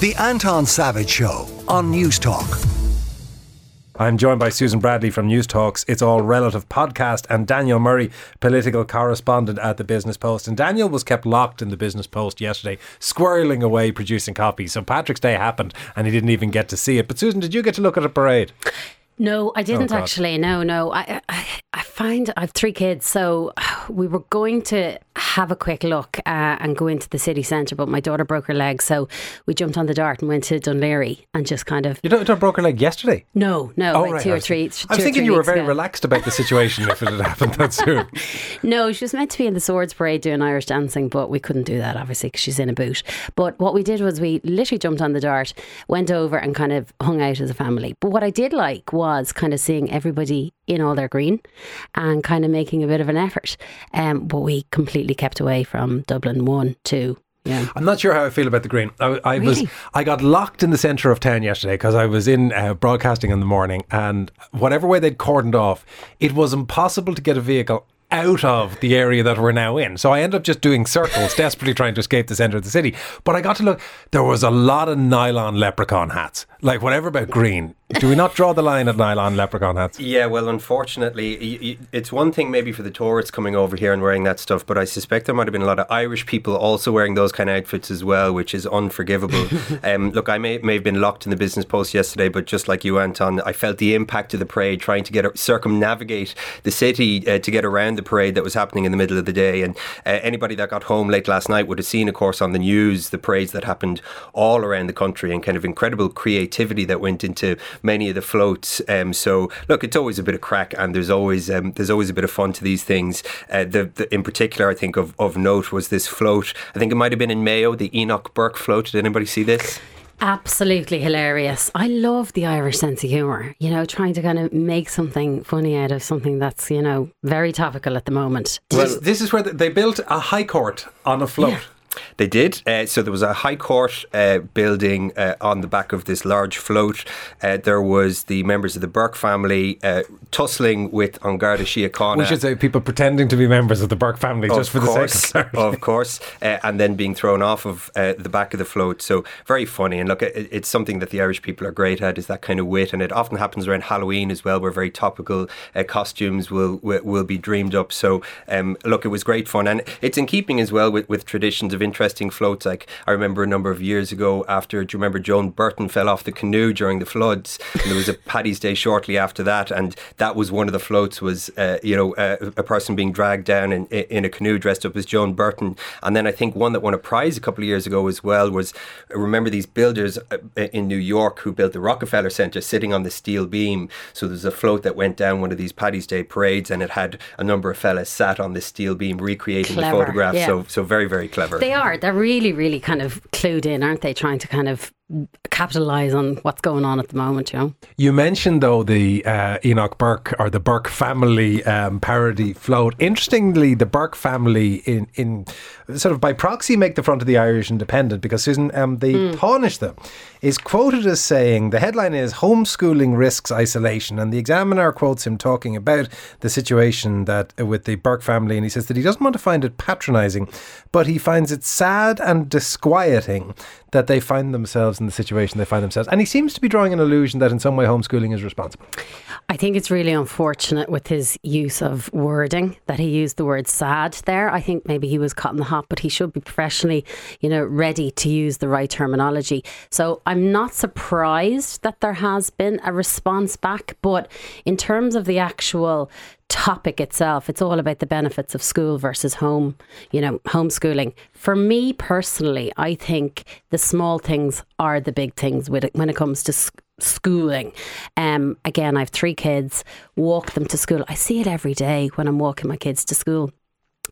The Anton Savage Show on Newstalk. I'm joined by Susan Bradley from Newstalk's, It's All Relative podcast, and Daniel Murray, political correspondent at the Business Post. And Daniel was kept locked in the Business Post yesterday, squirreling away producing copies. So Patrick's Day happened and he didn't even get to see it. But Susan, did you get to look at a parade? No, I didn't Oh, actually. No, no. I, I, I find I have three kids, so we were going to have a quick look uh, and go into the city centre, but my daughter broke her leg, so we jumped on the dart and went to Dún Laoghaire and just kind of. You don't, broke her leg yesterday? No, no, Oh, like right. two I or was- three. I was thinking you were very ago. relaxed about the situation if it had happened that soon. No, she was meant to be in the swords parade doing Irish dancing, but we couldn't do that obviously because she's in a boot. But what we did was we literally jumped on the dart, went over and kind of hung out as a family. But what I did like was kind of seeing everybody in all their green and kind of making a bit of an effort. Um, but we completely kept away from Dublin one, two. Yeah. I'm not sure how I feel about the green. I, I was I got locked in the centre of town yesterday because I was in uh, broadcasting in the morning, and whatever way they'd cordoned off, it was impossible to get a vehicle out of the area that we're now in. So I ended up just doing circles, desperately trying to escape the centre of the city. But I got to look. There was a lot of nylon leprechaun hats. Like whatever about green. Do we not draw the line at nylon leprechaun hats? Yeah, well, unfortunately, it's one thing maybe for the tourists coming over here and wearing that stuff, but I suspect there might have been a lot of Irish people also wearing those kind of outfits as well, which is unforgivable. um, look, I may, may have been locked in the business post yesterday, but just like you, Anton, I felt the impact of the parade, trying to get circumnavigate the city uh, to get around the parade that was happening in the middle of the day. And uh, anybody that got home late last night would have seen, of course, on the news the parades that happened all around the country and kind of incredible creativity that went into many of the floats. Um, so look, it's always a bit of crack, and there's always um, there's always a bit of fun to these things. Uh, the, the in particular, I think of, of note was this float. I think it might have been in Mayo, the Enoch Burke float. Did anybody see this? Absolutely hilarious. I love the Irish sense of humour, you know, trying to kind of make something funny out of something that's, you know, very topical at the moment. this, this is where they built a high court on a float. They did. Uh, so there was a High Court uh, building uh, on the back of this large float. Uh, there was the members of the Burke family uh, tussling with An Garda Síochána. We should say people pretending to be members of the Burke family just for the course, sake of clarity. of course, uh, and then being thrown off of uh, the back of the float. So very funny, and look, it, it's something that the Irish people are great at is that kind of wit, and it often happens around Halloween as well, where very topical uh, costumes will, will will be dreamed up. So um, look, it was great fun, and it's in keeping as well with, with traditions of interesting floats. Like I remember a number of years ago, after do you remember Joan Burton fell off the canoe during the floods, and there was a Paddy's Day shortly after that, and that was one of the floats was uh, you know uh, a person being dragged down in, in a canoe dressed up as Joan Burton, and then I think one that won a prize a couple of years ago as well was remember these builders uh, in New York who built the Rockefeller Center sitting on the steel beam. So there's a float that went down one of these Paddy's Day parades, and it had a number of fellas sat on the steel beam recreating Clever, the photograph. yeah. So so very very clever. They are. They're really, really kind of clued in, aren't they? Trying to kind of capitalize on what's going on at the moment, you know? You mentioned though the uh, Enoch Burke or the Burke family um, parody float. Interestingly, the Burke family in in sort of by proxy make the front of the Irish Independent because Susan, um, the Taoiseach is quoted as saying the headline is homeschooling risks isolation, and the Examiner quotes him talking about the situation that uh, with the Burke family, and he says that he doesn't want to find it patronising, but he finds it sad and disquieting that they find themselves in the situation they find themselves, and he seems to be drawing an illusion that in some way homeschooling is responsible. I think it's really unfortunate with his use of wording that he used the word sad there. I think maybe he was caught in the hot, but he should be professionally, you know, ready to use the right terminology. So I'm not surprised that there has been a response back, but in terms of the actual topic itself, it's all about the benefits of school versus home, you know, homeschooling. For me personally, I think the small things are the big things when it comes to schooling. Um, again, I have three kids, walk them to school. I see it every day when I'm walking my kids to school.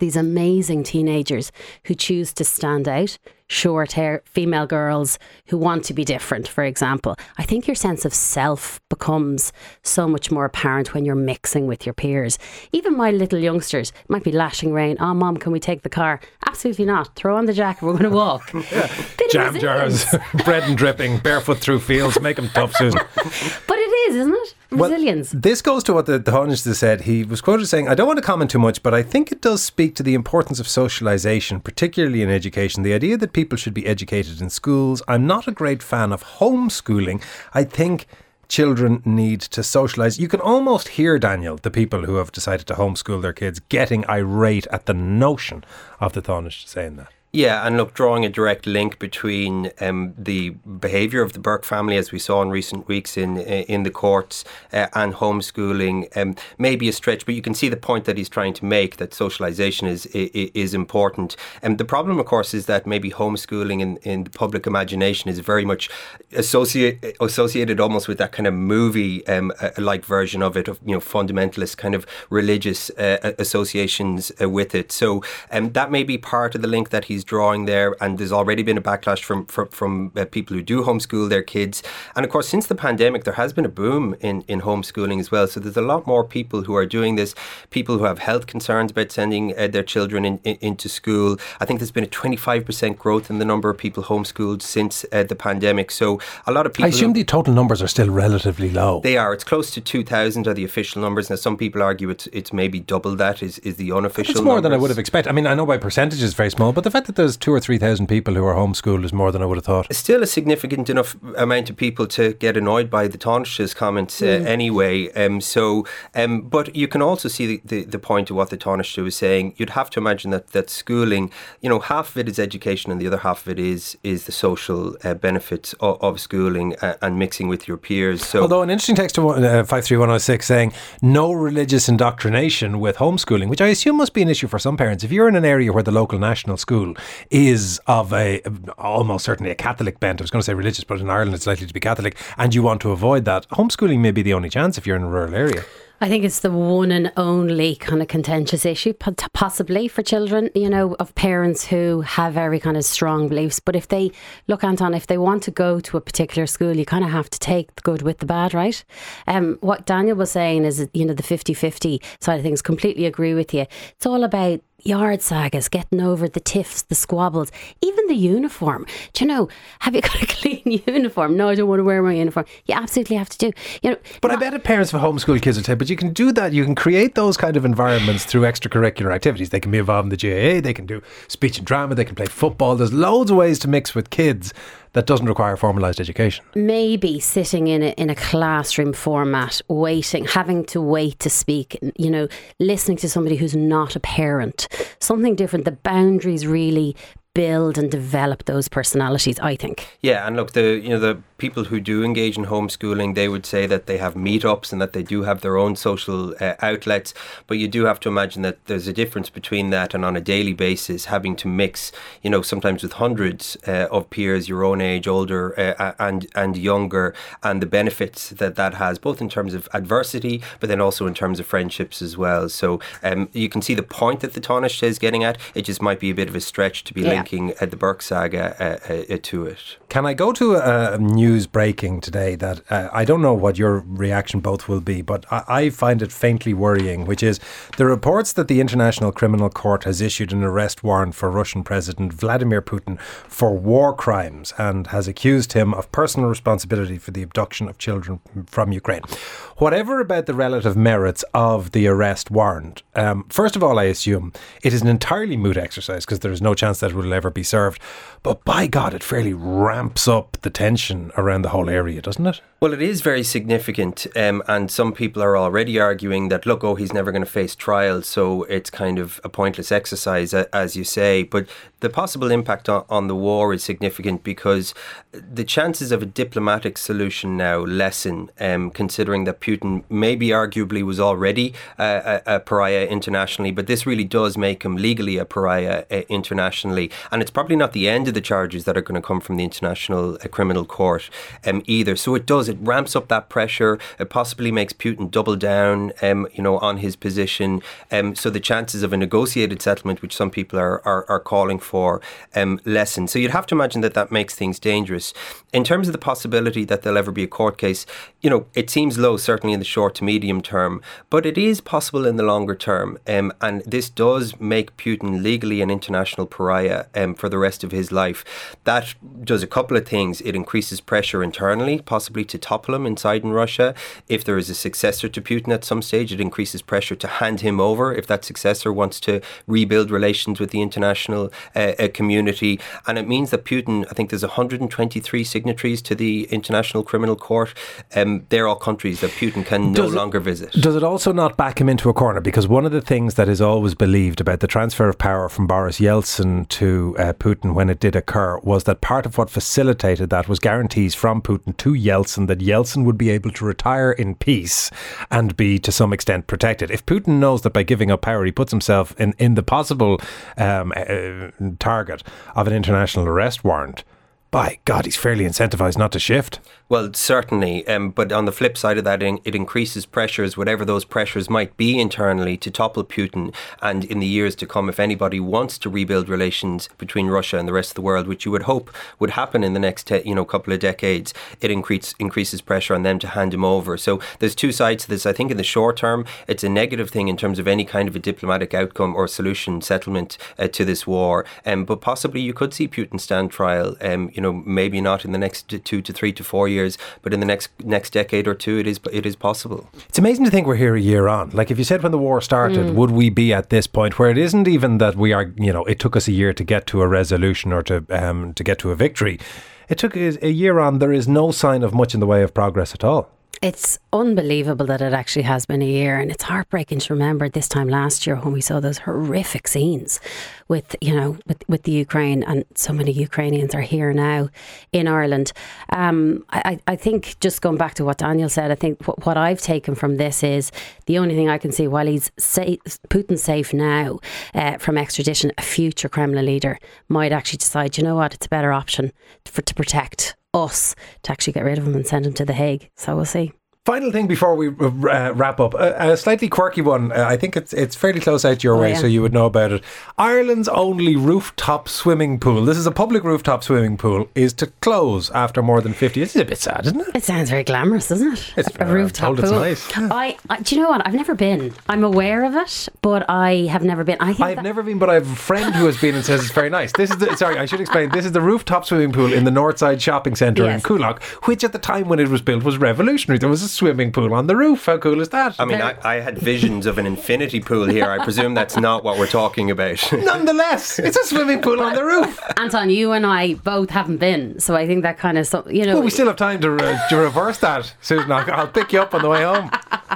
These amazing teenagers who choose to stand out, short hair, female girls who want to be different, for example. I think your sense of self becomes so much more apparent when you're mixing with your peers. Even my little youngsters might be lashing rain. Oh, mom, can we take the car? Absolutely not. Throw on the jacket. We're going to walk. Jam jars, bread and dripping, barefoot through fields, make them tough, Susan. But it is, isn't it? Resilience. Well, this goes to what the, the Taoiseach said. He was quoted saying, I don't want to comment too much, but I think it does speak to the importance of socialisation, particularly in education. The idea that people should be educated in schools. I'm not a great fan of homeschooling. I think children need to socialise. You can almost hear, Daniel, the people who have decided to homeschool their kids getting irate at the notion of the Taoiseach saying that. Yeah, and look, drawing a direct link between um, the behaviour of the Burke family, as we saw in recent weeks in in the courts, uh, and homeschooling um, may be a stretch, but you can see the point that he's trying to make that socialisation is, is, important. And um, the problem, of course, is that maybe homeschooling in, in the public imagination is very much associate, associated almost with that kind of movie um, like version of it, of you know fundamentalist kind of religious uh, associations uh, with it. So um, that may be part of the link that he's drawing there, and there's already been a backlash from from, from uh, people who do homeschool their kids. And of course, since the pandemic, there has been a boom in in homeschooling as well. So there's a lot more people who are doing this. People who have health concerns about sending uh, their children in, in, into school. I think there's been a 25% growth in the number of people homeschooled since uh, the pandemic. So a lot of people. I assume the total numbers are still relatively low. They are. It's close to 2,000 are the official numbers. Now, some people argue it's it's maybe double that is, is the unofficial. It's more numbers. than I would have expected. I mean, I know by percentage it's very small, but the fact that there's two or three thousand people who are homeschooled is more than I would have thought. Still a significant enough amount of people to get annoyed by the Taoiseach's comments uh, mm. anyway. Um, so, um, but you can also see the, the, the point of what the Taoiseach was saying. You'd have to imagine that, that schooling, you know, half of it is education and the other half of it is is the social uh, benefits of, of schooling and, uh, and mixing with your peers. So, although an interesting text to uh, five three one zero oh six saying no religious indoctrination with homeschooling, which I assume must be an issue for some parents. If you're in an area where the local national school is of a almost certainly a Catholic bent. I was going to say religious, but in Ireland it's likely to be Catholic, and you want to avoid that. Homeschooling may be the only chance if you're in a rural area. I think it's the one and only kind of contentious issue, possibly for children, you know, of parents who have very kind of strong beliefs. But if they look, Anton, if they want to go to a particular school, you kind of have to take the good with the bad, right? Um, what Daniel was saying is, you know, the 50 50 side of things, completely agree with you. It's all about yard sagas, getting over the tiffs, the squabbles, even the uniform. Do you know, have you got a clean uniform? No, I don't want to wear my uniform. You absolutely have to do. You know, but I bet if parents for homeschool kids would say, but you can do that. You can create those kind of environments through extracurricular activities. They can be involved in the GAA, they can do speech and drama, they can play football. There's loads of ways to mix with kids that doesn't require formalised education. Maybe sitting in a, in a classroom format, waiting, having to wait to speak, you know, listening to somebody who's not a parent, something different. The boundaries really build and develop those personalities, I think. Yeah, and look, the you know the people who do engage in homeschooling, they would say that they have meetups and that they do have their own social uh, outlets. But you do have to imagine that there's a difference between that and on a daily basis having to mix, you know, sometimes with hundreds uh, of peers, your own age, older uh, and and younger, and the benefits that that has, both in terms of adversity, but then also in terms of friendships as well. So um, you can see the point that the Taoiseach is getting at. It just might be a bit of a stretch to be yeah. Linking uh, the Burke saga uh, uh, to it. Can I go to a news breaking today that uh, I don't know what your reaction both will be, but I, I, find it faintly worrying, which is the reports that the International Criminal Court has issued an arrest warrant for Russian President Vladimir Putin for war crimes and has accused him of personal responsibility for the abduction of children from Ukraine. Whatever about the relative merits of the arrest warrant, um, first of all, I assume it is an entirely moot exercise because there is no chance that it will ever be served. But by God, it fairly ramps up the tension around the whole area, doesn't it? Well, it is very significant, um, and some people are already arguing that look, oh, he's never going to face trial, so it's kind of a pointless exercise, as you say. But the possible impact on, the war is significant because the chances of a diplomatic solution now lessen, um, considering that Putin maybe arguably was already a, a, pariah internationally, but this really does make him legally a pariah uh, internationally, and it's probably not the end of the charges that are going to come from the International uh, Criminal Court um, either. So it does it ramps up that pressure. It possibly makes Putin double down, um, you know, on his position. Um, so the chances of a negotiated settlement, which some people are are, are calling for, um, lessen. So you'd have to imagine that that makes things dangerous. In terms of the possibility that there'll ever be a court case, you know, it seems low, certainly in the short to medium term, but it is possible in the longer term. Um, and this does make Putin legally an international pariah um, for the rest of his life. That does a couple of things. It increases pressure internally, possibly to topple him inside in Russia. If there is a successor to Putin at some stage, it increases pressure to hand him over if that successor wants to rebuild relations with the international uh, uh, community. And it means that Putin, I think there's 123 signatories to the International Criminal Court. Um, they're all countries that Putin can no it- longer visit. Does it also not back him into a corner? Because one of the things that is always believed about the transfer of power from Boris Yeltsin to uh, Putin when it did occur was that part of what facilitated that was guarantees from Putin to Yeltsin that Yeltsin would be able to retire in peace and be to some extent protected. If Putin knows that by giving up power he puts himself in, in the possible um, uh, target of an international arrest warrant, by God, he's fairly incentivized not to shift. Well, certainly. Um, but on the flip side of that, it increases pressures, whatever those pressures might be internally, to topple Putin. And in the years to come, if anybody wants to rebuild relations between Russia and the rest of the world, which you would hope would happen in the next te- you know couple of decades, it increase, increases pressure on them to hand him over. So there's two sides to this. I think in the short term, it's a negative thing in terms of any kind of a diplomatic outcome or solution settlement uh, to this war. Um, but possibly you could see Putin stand trial. Um, you know, maybe not in the next two to three to four years, but in the next next decade or two, it is it is possible. It's amazing to think we're here a year on. Like if you said when the war started, would we be at this point where it isn't even that we are, you know, it took us a year to get to a resolution or to um, to get to a victory. It took a year on. There is no sign of much in the way of progress at all. It's unbelievable that it actually has been a year, and it's heartbreaking to remember this time last year when we saw those horrific scenes with you know with, with the Ukraine, and so many Ukrainians are here now in Ireland. Um, I, I think just going back to what Daniel said, I think what, what I've taken from this is the only thing I can see while he's safe, Putin's safe now uh, from extradition, a future Kremlin leader might actually decide, you know what, it's a better option for to protect us to actually get rid of him and send him to The Hague. So we'll see. Final thing before we uh, wrap up, a, a slightly quirky one. Uh, I think it's it's fairly close out your Oh, way, yeah. so you would know about it. Ireland's only rooftop swimming pool. This is a public rooftop swimming pool. Is to close after more than fifty. This is a bit sad, isn't it? It sounds very glamorous, doesn't it? It's- a I'm rooftop pool. nice. I, I, do you know what? I've never been. I'm aware of it, but I have never been. I I've never been, but I have a friend who has been and says it's very nice. This is the, sorry, I should explain. This is the rooftop swimming pool in the Northside Shopping Centre in Yes. Coolock, which at the time when it was built was revolutionary. There was a swimming pool on the roof. How cool is that? I mean, I, I had visions of an infinity pool here. I presume that's not what we're talking about. Nonetheless, it's a swimming pool on the roof. Anton, you and I both haven't been, so I think that kind of so- you know. Well, we still have time to, uh, to reverse that, Susan. I'll, I'll pick you up on the way home.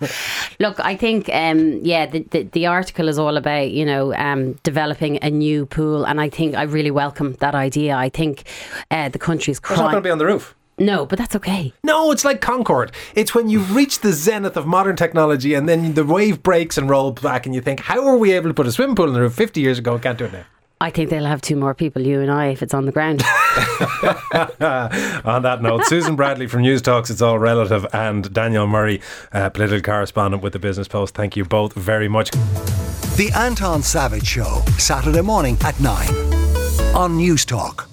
Look, I think, um, yeah, the, the the article is all about you know um, developing a new pool, and I think I really welcome that idea. I think uh, the country's It's not going to be on the roof. No, but that's okay. No, it's like Concorde. It's when you've reached the zenith of modern technology and then the wave breaks and rolls back and you think, how were we able to put a swimming pool in the roof 50 years ago? Can't do it now. I think they'll have two more people, you and I, if it's on the ground. On that note, Susan Bradley from Newstalk's, It's All Relative, and Daniel Murray, uh, political correspondent with the Business Post. Thank you both very much. The Anton Savage Show, Saturday morning at 9 on Newstalk.